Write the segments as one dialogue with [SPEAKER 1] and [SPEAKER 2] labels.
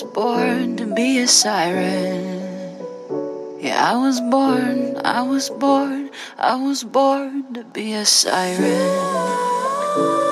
[SPEAKER 1] was born to be a siren. Yeah, I was born, I was born, I was born to be a siren.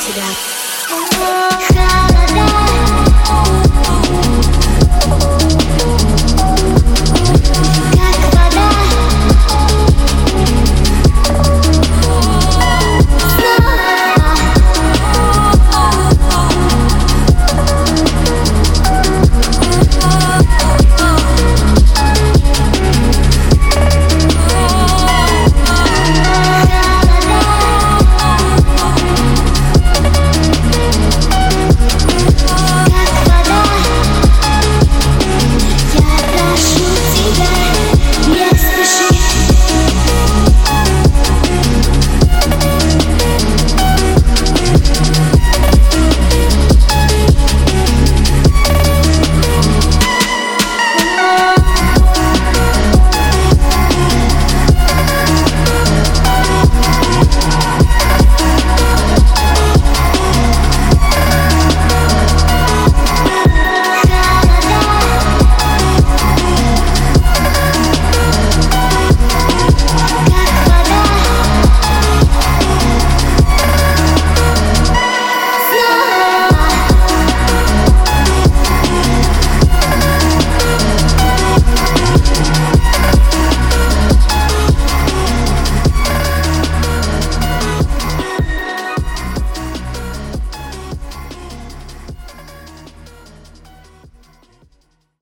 [SPEAKER 1] to
[SPEAKER 2] that.